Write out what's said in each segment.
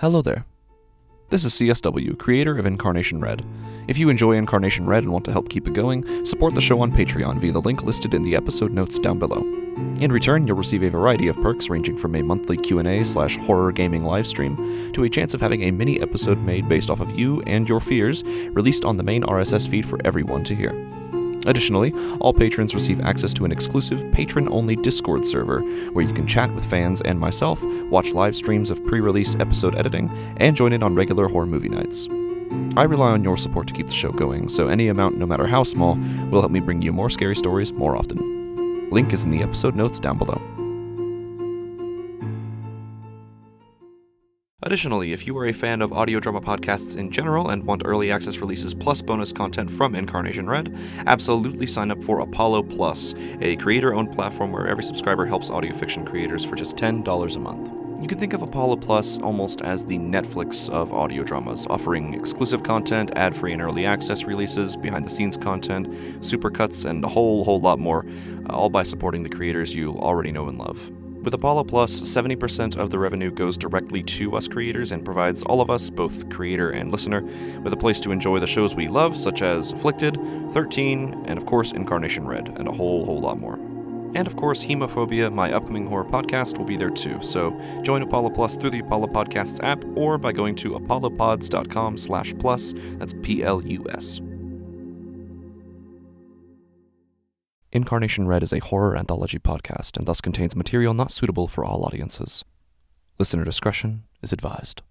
Hello there. This is CSW, creator of Incarnation Read. If you enjoy Incarnation Read and want to help keep it going, support the show on Patreon via the link listed in the episode notes down below. In return, you'll receive a variety of perks ranging from a monthly Q&A slash horror gaming livestream to a chance of having a mini episode made based off of you and your fears released on the main RSS feed for everyone to hear. Additionally, all patrons receive access to an exclusive patron only Discord server where you can chat with fans and myself, watch live streams of pre release episode editing, and join in on regular horror movie nights. I rely on your support to keep the show going, so any amount, no matter how small, will help me bring you more scary stories more often. Link is in the episode notes down below. Additionally, if you are a fan of audio drama podcasts in general and want early access releases plus bonus content from Incarnation Read, absolutely sign up for Apollo Plus, a creator owned platform where every subscriber helps audio fiction creators for just $10 a month. You can think of Apollo Plus almost as the Netflix of audio dramas, offering exclusive content, ad free and early access releases, behind the scenes content, supercuts, and a whole, whole lot more, uh, all by supporting the creators you already know and love. With Apollo Plus, 70% of the revenue goes directly to us creators and provides all of us, both creator and listener, with a place to enjoy the shows we love, such as Afflicted, 13, and of course Incarnation Read, and a whole, whole lot more. And of course, Hemophobia, my upcoming horror podcast, will be there too. So join Apollo Plus through the Apollo Podcasts app or by going to apollopods.com slash plus. That's P-L-U-S. Incarnation Read is a horror anthology podcast and thus contains material not suitable for all audiences. Listener discretion is advised.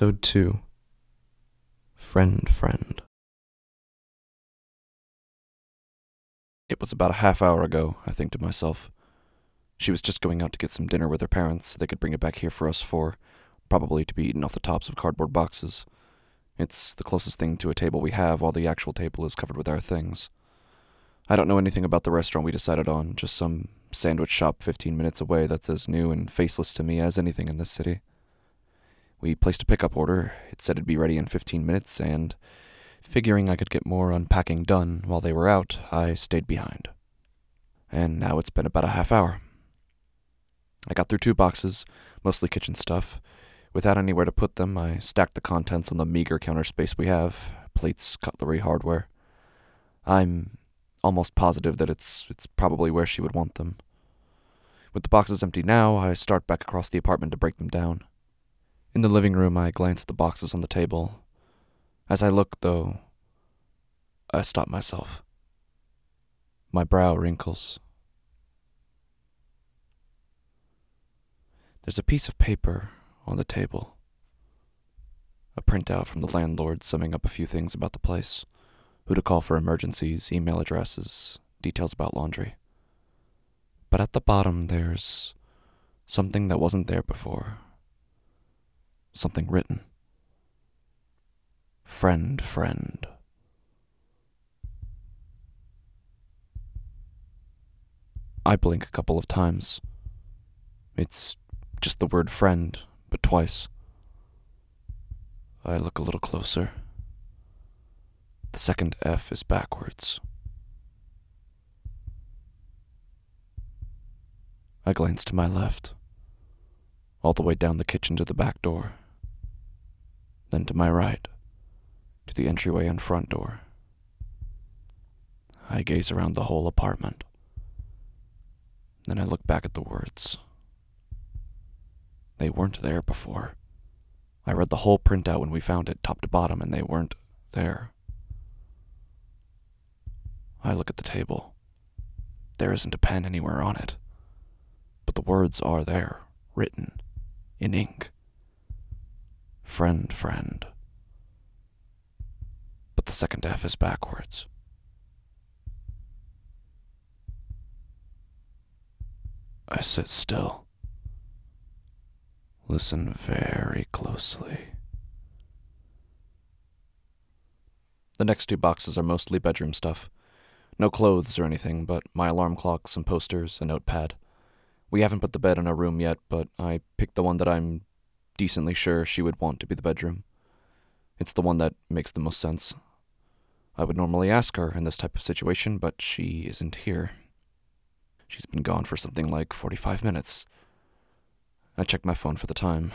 Episode 2 Friend Friend. It was about a half hour ago, I think to myself. She was just going out to get some dinner with her parents so they could bring it back here for us four, probably to be eaten off the tops of cardboard boxes. It's the closest thing to a table we have while the actual table is covered with our things. I don't know anything about the restaurant we decided on, just some sandwich shop 15 minutes away that's as new and faceless to me as anything in this city. We placed a pickup order. It said it'd be ready in 15 minutes, and figuring I could get more unpacking done while they were out, I stayed behind. And now it's been about a half hour. I got through two boxes, mostly kitchen stuff. Without anywhere to put them, I stacked the contents on the meager counter space we have plates, cutlery, hardware. I'm almost positive that it's it's probably where she would want them. With the boxes empty now, I start back across the apartment to break them down. In the living room, I glance at the boxes on the table. As I look, though, I stop myself. My brow wrinkles. There's a piece of paper on the table. A printout from the landlord summing up a few things about the place who to call for emergencies, email addresses, details about laundry. But at the bottom, there's something that wasn't there before. Something written. Friend, friend. I blink a couple of times. It's just the word friend, but twice. I look a little closer. The second F is backwards. I glance to my left, all the way down the kitchen to the back door, then to my right, to the entryway and front door. I gaze around the whole apartment. Then I look back at the words. They weren't there before. I read the whole printout when we found it, top to bottom, and they weren't there. I look at the table. There isn't a pen anywhere on it. But the words are there, written, in ink. Friend, friend. But the second F is backwards. I sit still. Listen very closely. The next two boxes are mostly bedroom stuff. No clothes or anything, but my alarm clock, some posters, a notepad. We haven't put the bed in our room yet, but I picked the one that I'm decently sure she would want to be the bedroom. It's the one that makes the most sense. I would normally ask her in this type of situation, but she isn't here. She's been gone for something like 45 minutes. I checked my phone for the time.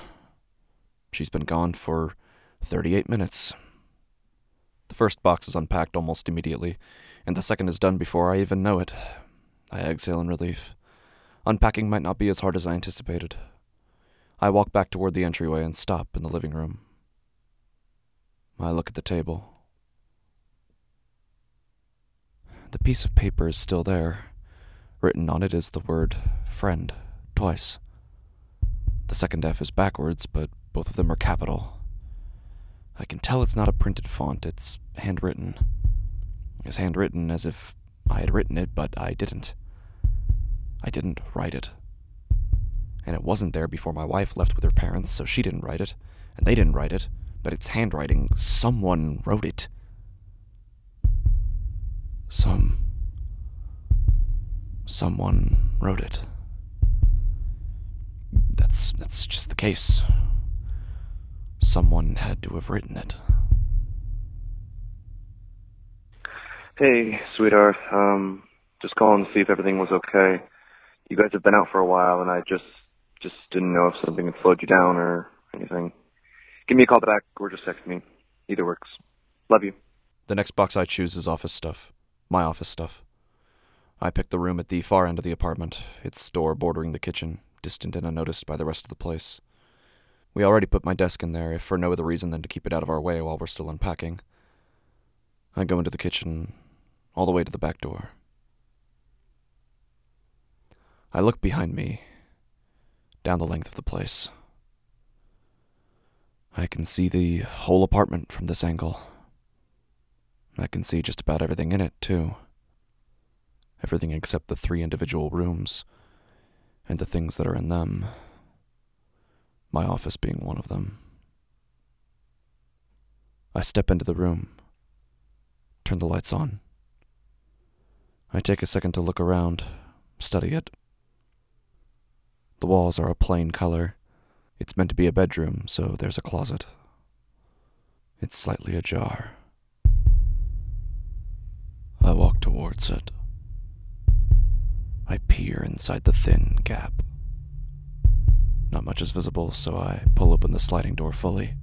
She's been gone for 38 minutes. The first box is unpacked almost immediately, and the second is done before I even know it. I exhale in relief. Unpacking might not be as hard as I anticipated. I walk back toward the entryway and stop in the living room. I look at the table. The piece of paper is still there. Written on it is the word friend twice. The second F is backwards, but both of them are capital. I can tell it's not a printed font, it's handwritten. As handwritten as if I had written it, but I didn't. I didn't write it. And it wasn't there before my wife left with her parents, so she didn't write it, and they didn't write it, but it's handwriting. Someone wrote it. Some. Someone wrote it. That's that's just the case. Someone had to have written it. Hey, sweetheart. Um, just calling to see if everything was okay. You guys have been out for a while, and I just just didn't know if something had slowed you down or anything. Give me a call back or just text me. Either works. Love you. The next box I choose is office stuff. My office stuff. I pick the room at the far end of the apartment, its door bordering the kitchen, distant and unnoticed by the rest of the place. We already put my desk in there, if for no other reason than to keep it out of our way while we're still unpacking. I go into the kitchen, all the way to the back door. I look behind me, down the length of the place. I can see the whole apartment from this angle. I can see just about everything in it, too. Everything except the three individual rooms and the things that are in them. My office being one of them. I step into the room, turn the lights on. I take a second to look around, study it. The walls are a plain color. It's meant to be a bedroom, so there's a closet. It's slightly ajar. I walk towards it. I peer inside the thin gap. Not much is visible, so I pull open the sliding door fully.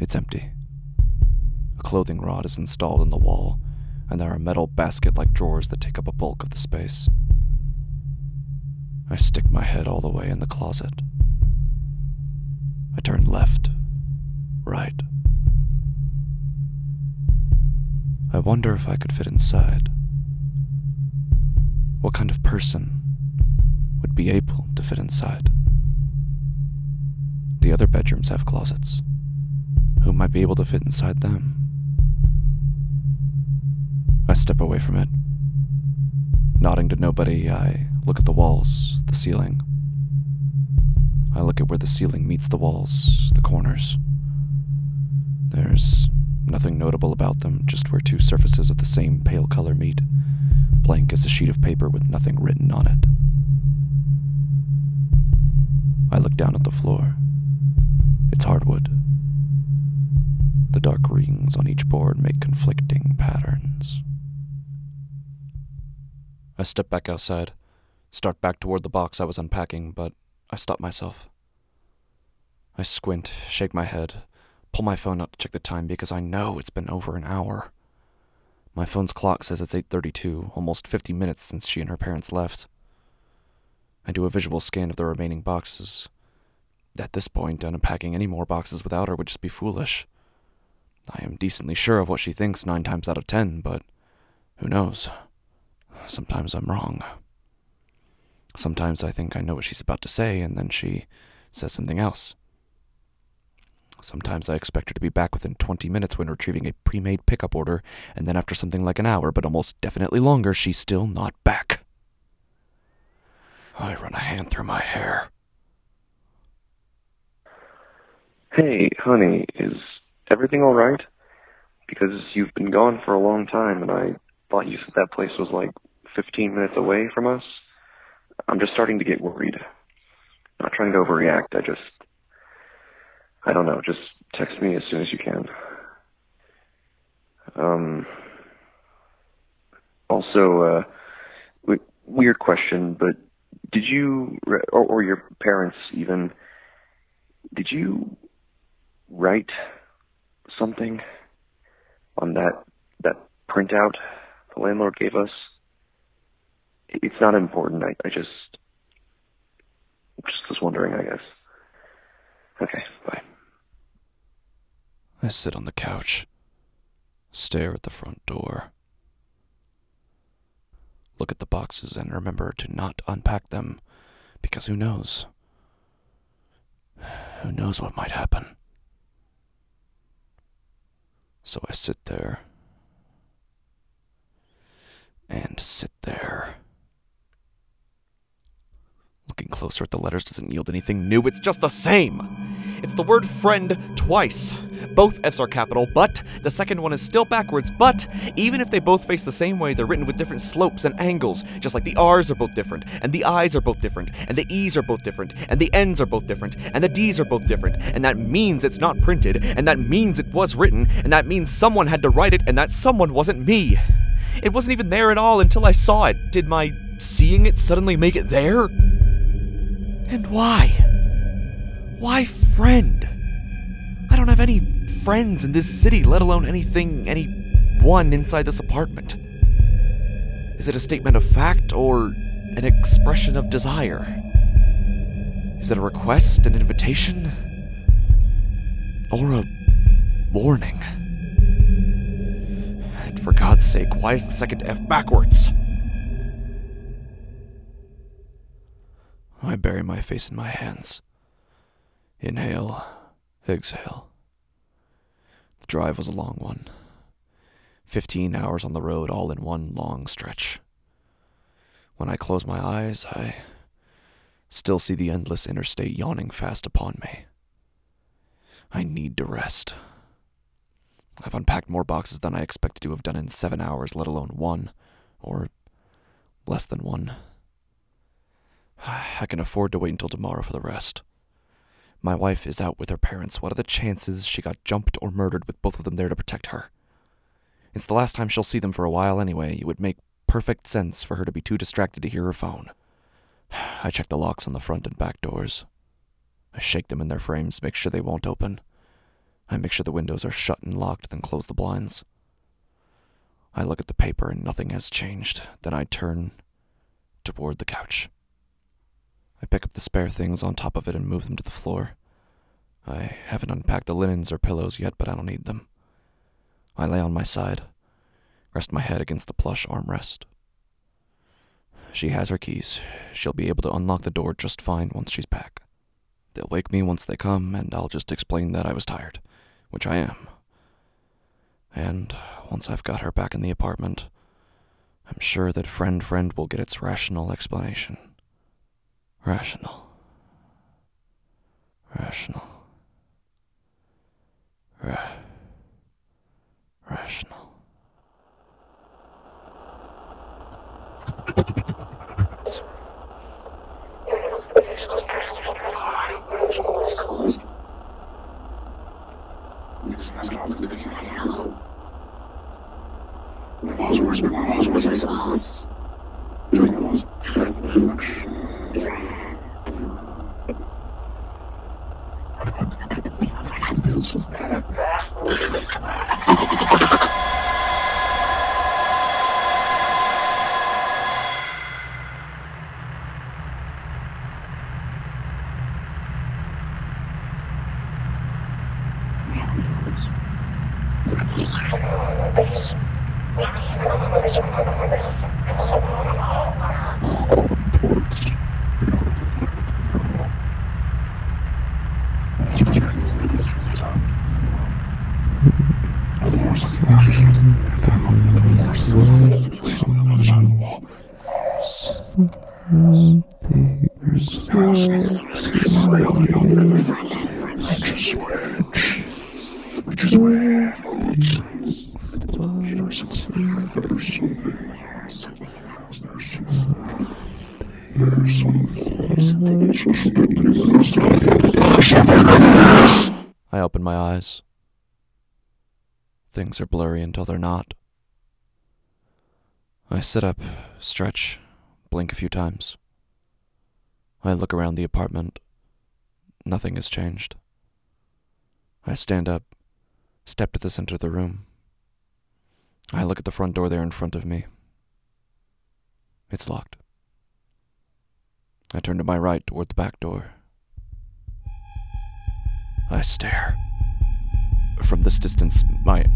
It's empty. A clothing rod is installed in the wall, and there are metal basket like drawers that take up a bulk of the space. I stick my head all the way in the closet. I turn left, right. I wonder if I could fit inside. What kind of person would be able to fit inside? The other bedrooms have closets. Who might be able to fit inside them? I step away from it. Nodding to nobody, I look at the walls, the ceiling. I look at where the ceiling meets the walls, the corners. There's nothing notable about them, just where two surfaces of the same pale color meet, blank as a sheet of paper with nothing written on it. I look down at the floor. It's hardwood. The dark rings on each board make conflicting patterns. I step back outside, start back toward the box I was unpacking, but I stop myself. I squint, shake my head, pull my phone out to check the time because I know it's been over an hour. My phone's clock says it's 8:32, almost 50 minutes since she and her parents left. I do a visual scan of the remaining boxes. At this point, unpacking any more boxes without her would just be foolish. I am decently sure of what she thinks nine times out of ten, but who knows? Sometimes I'm wrong. Sometimes I think I know what she's about to say, and then she says something else. Sometimes I expect her to be back within 20 minutes when retrieving a pre made pickup order, and then after something like an hour, but almost definitely longer, she's still not back. I run a hand through my hair. Hey, honey, is everything all right? Because you've been gone for a long time, and I thought you said that place was like 15 minutes away from us. I'm just starting to get worried. Not trying to overreact. I just, I don't know. Just text me as soon as you can. Um. Also, uh, w- weird question, but did you, or, or your parents even, did you write something on that that printout the landlord gave us? It's not important. I, I just just was wondering, I guess. Okay, bye. I sit on the couch, stare at the front door, look at the boxes, and remember to not unpack them because who knows? Who knows what might happen? So I sit there and sit there. Looking closer at the letters doesn't yield anything new, it's just the same! It's the word friend twice. Both F's are capital, but the second one is still backwards. But even if they both face the same way, they're written with different slopes and angles, just like the R's are both different, and the I's are both different, and the E's are both different, and the N's are both different, and the D's are both different, and that means it's not printed, and that means it was written, and that means someone had to write it, and that someone wasn't me. It wasn't even there at all until I saw it. Did my seeing it suddenly make it there? And why? Why friend? I don't have any friends in this city, let alone anything, any one inside this apartment. Is it a statement of fact or an expression of desire? Is it a request, an invitation? Or a warning? For God's sake, why is the second F backwards? I bury my face in my hands. Inhale, exhale. The drive was a long one. Fifteen hours on the road, all in one long stretch. When I close my eyes, I still see the endless interstate yawning fast upon me. I need to rest. I've unpacked more boxes than I expected to have done in seven hours, let alone one, or less than one. I can afford to wait until tomorrow for the rest. My wife is out with her parents. What are the chances she got jumped or murdered with both of them there to protect her? It's the last time she'll see them for a while anyway. It would make perfect sense for her to be too distracted to hear her phone. I check the locks on the front and back doors. I shake them in their frames, make sure they won't open. I make sure the windows are shut and locked, then close the blinds. I look at the paper and nothing has changed. Then I turn toward the couch. I pick up the spare things on top of it and move them to the floor. I haven't unpacked the linens or pillows yet, but I don't need them. I lay on my side, rest my head against the plush armrest. She has her keys. She'll be able to unlock the door just fine once she's back. They'll wake me once they come, and I'll just explain that I was tired, which I am. And once I've got her back in the apartment, I'm sure that Friend Friend will get its rational explanation. Rational. Rational. Ra- rational. I open my eyes. Things are blurry until they're not. I sit up, stretch, blink a few times. I look around the apartment. Nothing has changed. I stand up, step to the center of the room. I look at the front door there in front of me. It's locked. I turn to my right toward the back door. I stare. From this distance, my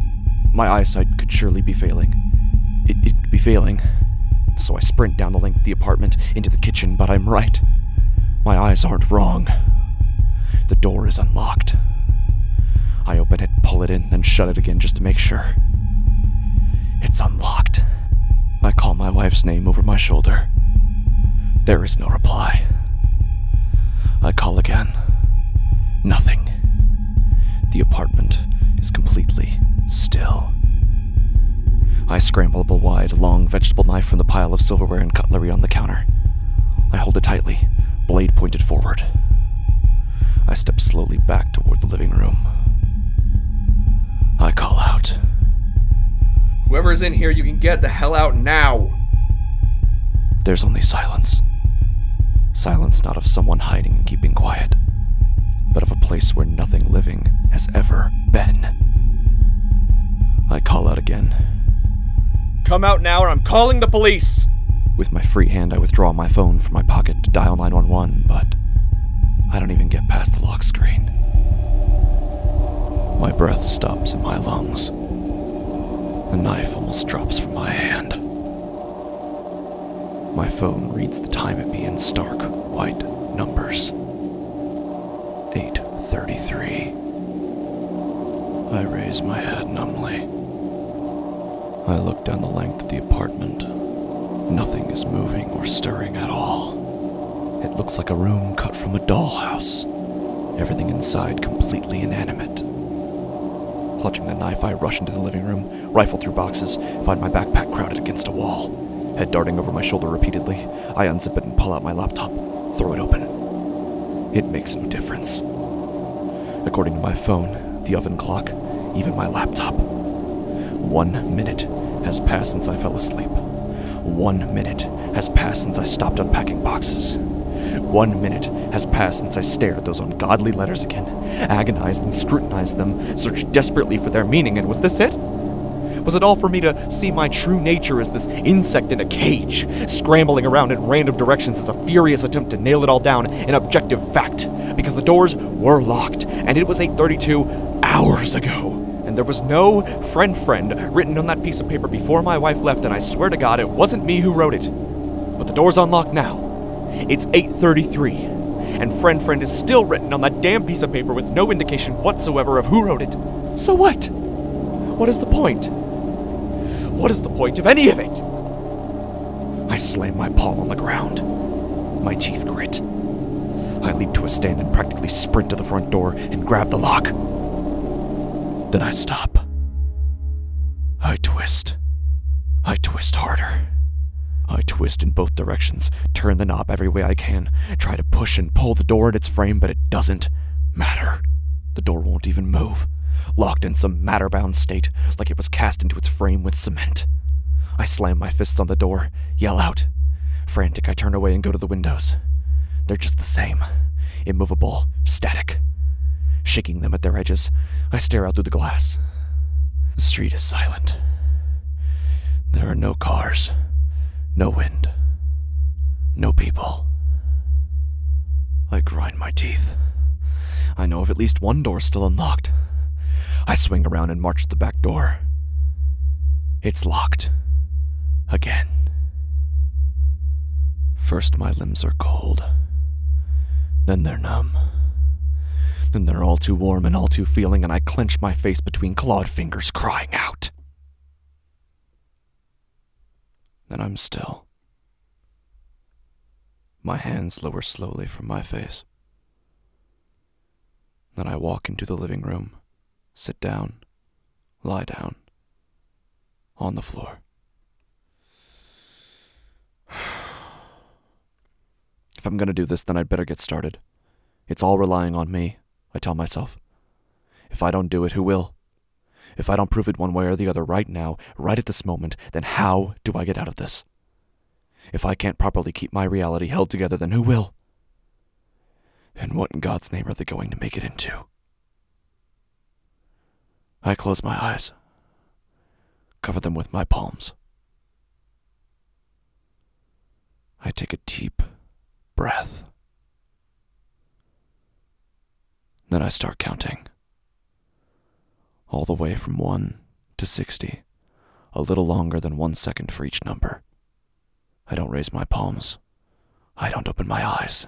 my eyesight could surely be failing. It, it could be failing. So I sprint down the length of the apartment into the kitchen, but I'm right. My eyes aren't wrong. The door is unlocked. I open it, pull it in, then shut it again just to make sure. It's unlocked. I call my wife's name over my shoulder. There is no reply. I call again. Nothing. The apartment is completely still. I scramble up a wide, long vegetable knife from the pile of silverware and cutlery on the counter. I hold it tightly, blade pointed forward. I step slowly back toward the living room. I call out. Whoever's in here, you can get the hell out now. There's only silence. Silence not of someone hiding and keeping quiet, but of a place where nothing living has ever been. I call out again. Come out now, or I'm calling the police. With my free hand, I withdraw my phone from my pocket to dial 911, but I don't even get past the lock screen. My breath stops in my lungs. The knife almost drops from my hand. My phone reads the time at me in stark white numbers. 8:33. I raise my head numbly. I look down the length of the apartment. Nothing is moving or stirring at all. It looks like a room cut from a dollhouse. Everything inside completely inanimate. Clutching the knife, I rush into the living room, rifle through boxes, find my backpack crowded against a wall. Head darting over my shoulder repeatedly, I unzip it and pull out my laptop, throw it open. It makes no difference. According to my phone, the oven clock, even my laptop. One minute has passed since I fell asleep. One minute has passed since I stopped unpacking boxes. One minute has passed since I stared at those ungodly letters again, agonized and scrutinized them, searched desperately for their meaning, and was this it? Was it all for me to see my true nature as this insect in a cage, scrambling around in random directions as a furious attempt to nail it all down in objective fact? Because the doors were locked, and it was 8:32 hours ago. There was no friend friend written on that piece of paper before my wife left, and I swear to God it wasn't me who wrote it. But the door's unlocked now. It's 8:33, and friend friend is still written on that damn piece of paper with no indication whatsoever of who wrote it. So what? What is the point? What is the point of any of it? I slam my palm on the ground. My teeth grit. I leap to a stand and practically sprint to the front door and grab the lock. Then I stop. I twist. I twist harder. I twist in both directions, turn the knob every way I can, try to push and pull the door at its frame, but it doesn't matter. The door won't even move, locked in some matter bound state, like it was cast into its frame with cement. I slam my fists on the door, yell out. Frantic, I turn away and go to the windows. They're just the same immovable, static. Shaking them at their edges, I stare out through the glass. The street is silent. There are no cars, no wind, no people. I grind my teeth. I know of at least one door still unlocked. I swing around and march to the back door. It's locked. Again. First, my limbs are cold. Then they're numb. Then they're all too warm and all too feeling, and I clench my face between clawed fingers, crying out. Then I'm still. My hands lower slowly from my face. Then I walk into the living room, sit down, lie down, on the floor. If I'm gonna do this, then I'd better get started. It's all relying on me, I tell myself. If I don't do it, who will? If I don't prove it one way or the other right now, right at this moment, then how do I get out of this? If I can't properly keep my reality held together, then who will? And what in God's name are they going to make it into? I close my eyes, cover them with my palms. I take a deep breath. Then I start counting. All the way from 1 to 60, a little longer than one second for each number. I don't raise my palms. I don't open my eyes.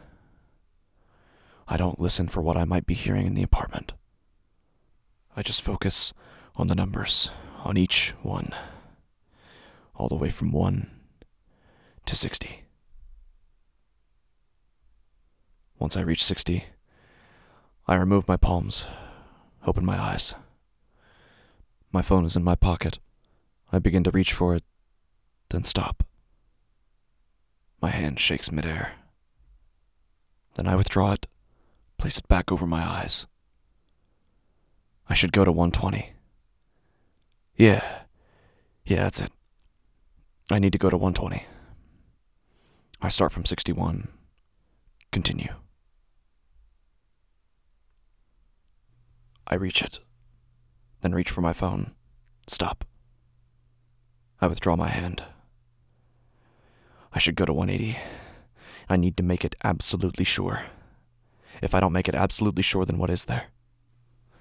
I don't listen for what I might be hearing in the apartment. I just focus on the numbers, on each one, all the way from 1 to 60. Once I reach 60, I remove my palms, open my eyes. My phone is in my pocket. I begin to reach for it, then stop. My hand shakes midair. Then I withdraw it, place it back over my eyes. I should go to 120. Yeah, yeah, that's it. I need to go to 120. I start from 61. Continue. I reach it, then reach for my phone. Stop. I withdraw my hand. I should go to 180. I need to make it absolutely sure. If I don't make it absolutely sure, then what is there?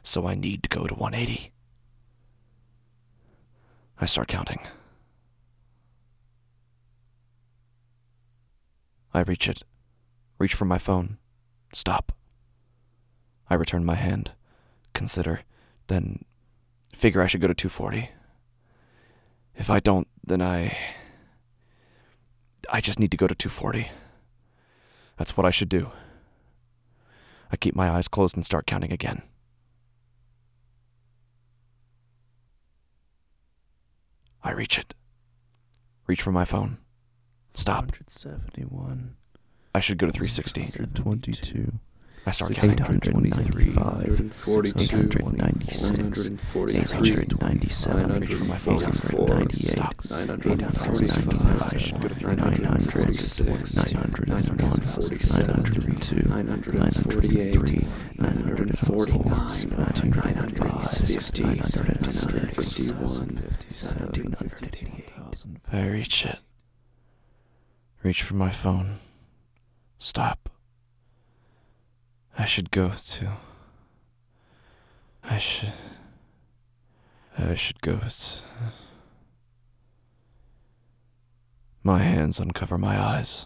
So I need to go to 180. I start counting. I reach it, reach for my phone, stop. I return my hand, consider, then figure I should go to 240. If I don't, then I. I just need to go to 240. That's what I should do. I keep my eyes closed and start counting again. I reach it. Reach for my phone. Stop. 171. I should go to 360. 122. I start counting. 823. 842, 896. 897. Reach for my phone. 898. Stop. 845. I should go to 900. 946. 901. 947. 902. 948. 949. 950. 951. I reach it. Reach for my phone. Stop. I should go to. I should. I should go to. My hands uncover my eyes,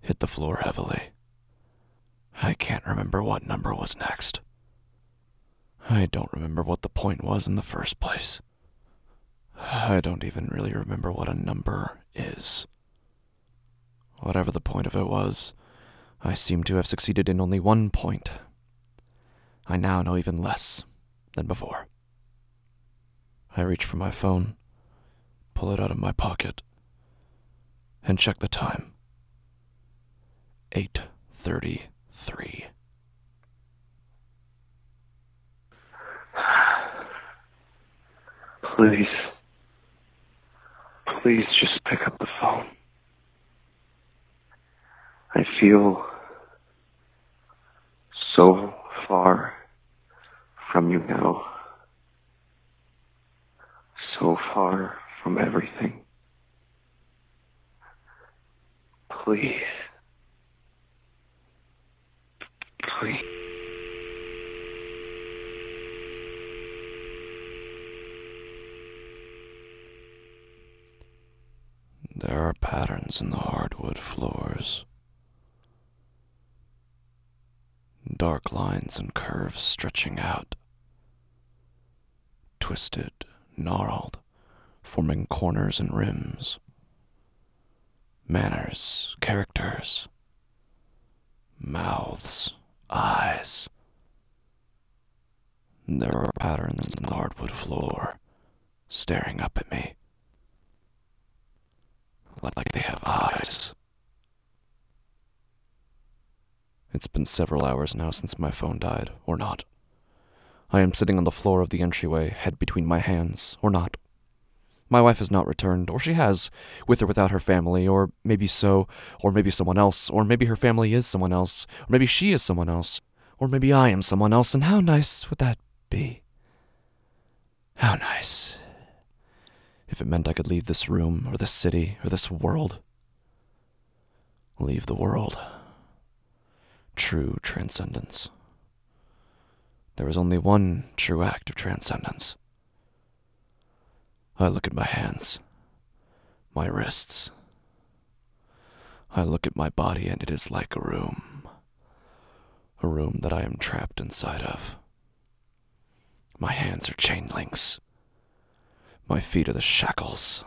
hit the floor heavily. I can't remember what number was next. I don't remember what the point was in the first place. I don't even really remember what a number is. Whatever the point of it was, I seem to have succeeded in only one point. I now know even less than before. I reach for my phone, pull it out of my pocket, and check the time. 8:33. Please. Please just pick up the phone. I feel so far from you now. So far from everything. Please. Please. There are patterns in the hardwood floors. Dark lines and curves stretching out. Twisted, gnarled, forming corners and rims. Manners, characters, mouths, eyes. There are patterns in the hardwood floor, staring up at me. Like they have eyes. It's been several hours now since my phone died, or not. I am sitting on the floor of the entryway, head between my hands, or not. My wife has not returned, or she has, with or without her family, or maybe so, or maybe someone else, or maybe her family is someone else, or maybe she is someone else, or maybe I am someone else, and how nice would that be? How nice. If it meant I could leave this room, or this city, or this world. Leave the world. True transcendence. There is only one true act of transcendence. I look at my hands, my wrists. I look at my body, and it is like a room. A room that I am trapped inside of. My hands are chain links. My feet are the shackles.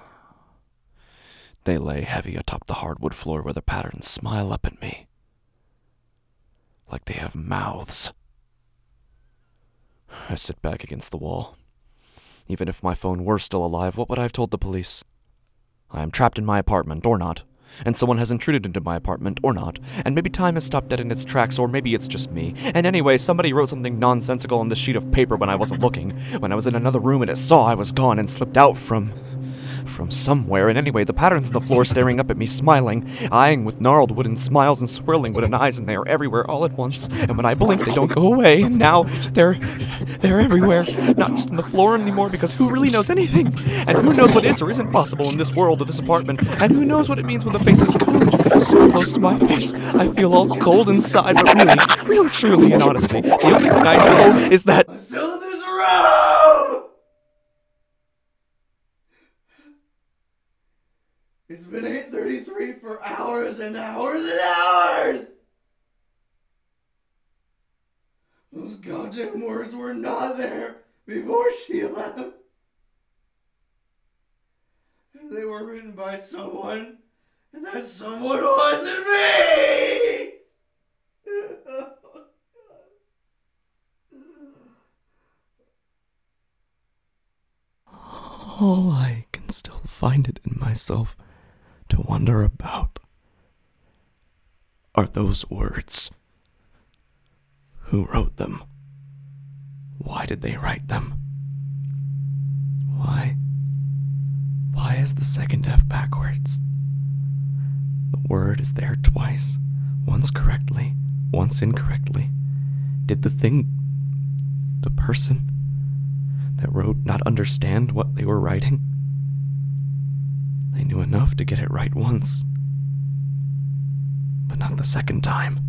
They lay heavy atop the hardwood floor where the patterns smile up at me. Like they have mouths. I sit back against the wall. Even if my phone were still alive, what would I have told the police? I am trapped in my apartment, or not, and someone has intruded into my apartment, or not, and maybe time has stopped dead in its tracks, or maybe it's just me. And anyway, somebody wrote something nonsensical on this sheet of paper when I wasn't looking, when I was in another room and it saw I was gone and slipped out from from somewhere, and anyway, the patterns on the floor staring up at me, smiling, eyeing with gnarled wooden smiles and swirling wooden eyes, and they are everywhere all at once. And when I blink, they don't go away. And now they're they're everywhere, not just on the floor anymore, because who really knows anything? And who knows what is or isn't possible in this world or this apartment? And who knows what it means when the faces come so close to my face? I feel all cold inside, but really, really, truly, and honestly, the only thing I know is that. I'm still in this room! It's been 8.33 for hours and hours and hours! Those goddamn words were not there before she left. They were written by someone, and that someone wasn't me! all I can still find it in myself to wonder about are those words. Who wrote them? Why did they write them? Why? Why is the second F backwards? The word is there twice, once correctly, once incorrectly. Did the thing, the person that wrote not understand what they were writing? They knew enough to get it right once, but not the second time.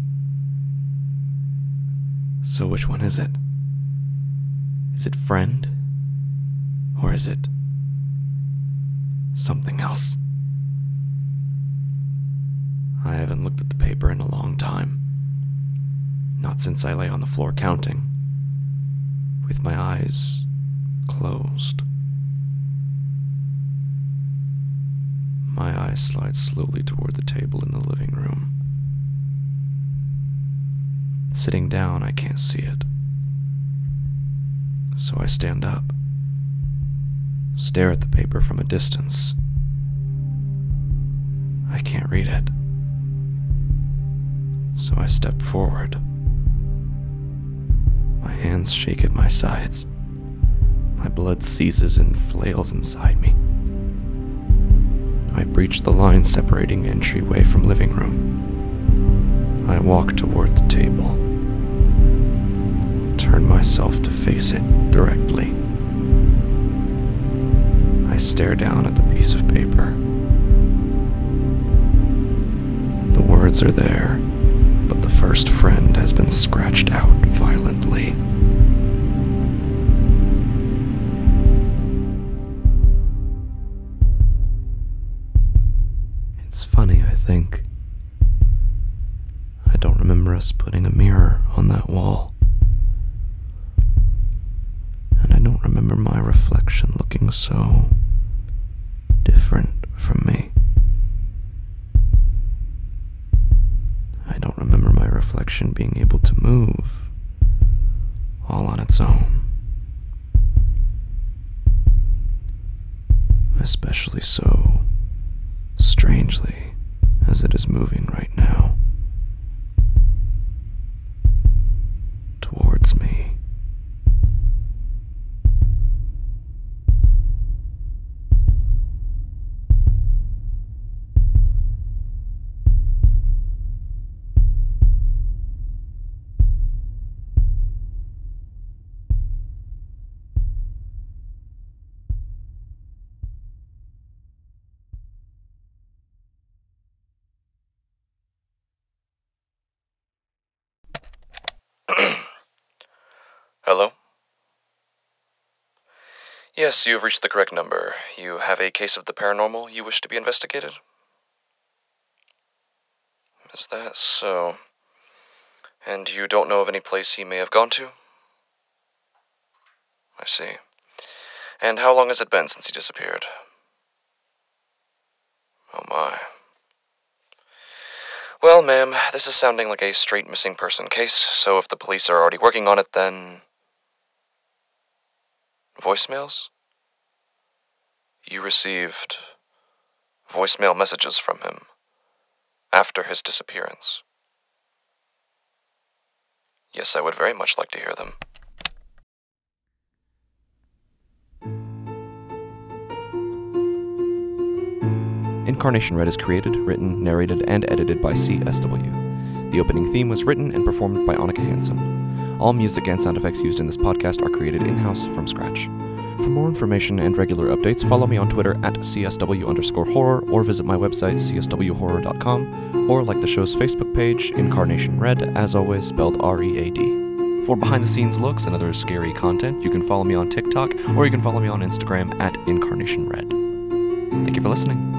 So, which one is it? Is it friend? Or is it something else? I haven't looked at the paper in a long time. Not since I lay on the floor counting, with my eyes closed. My eyes slide slowly toward the table in the living room. Sitting down, I can't see it. So I stand up, stare at the paper from a distance. I can't read it. So I step forward. My hands shake at my sides. My blood seizes and flails inside me. I breach the line separating entryway from living room. I walk toward the table. Turn myself to face it directly. I stare down at the piece of paper. The words are there, but the first friend has been scratched out violently. Think. Yes, you have reached the correct number. You have a case of the paranormal you wish to be investigated? Is that so? And you don't know of any place he may have gone to? I see. And how long has it been since he disappeared? Oh my. Well, ma'am, this is sounding like a straight missing person case, so if the police are already working on it, then. Voicemails? You received voicemail messages from him after his disappearance. Yes, I would very much like to hear them. Incarnation Read is created, written, narrated, and edited by CSW. The opening theme was written and performed by Onnika Hanson. All music and sound effects used in this podcast are created in house from scratch. For more information and regular updates, follow me on Twitter at CSW underscore horror or visit my website cswhorror.com or like the show's Facebook page, Incarnation Read, as always spelled R E A D. For behind the scenes looks and other scary content, you can follow me on TikTok or you can follow me on Instagram at Incarnation Read. Thank you for listening.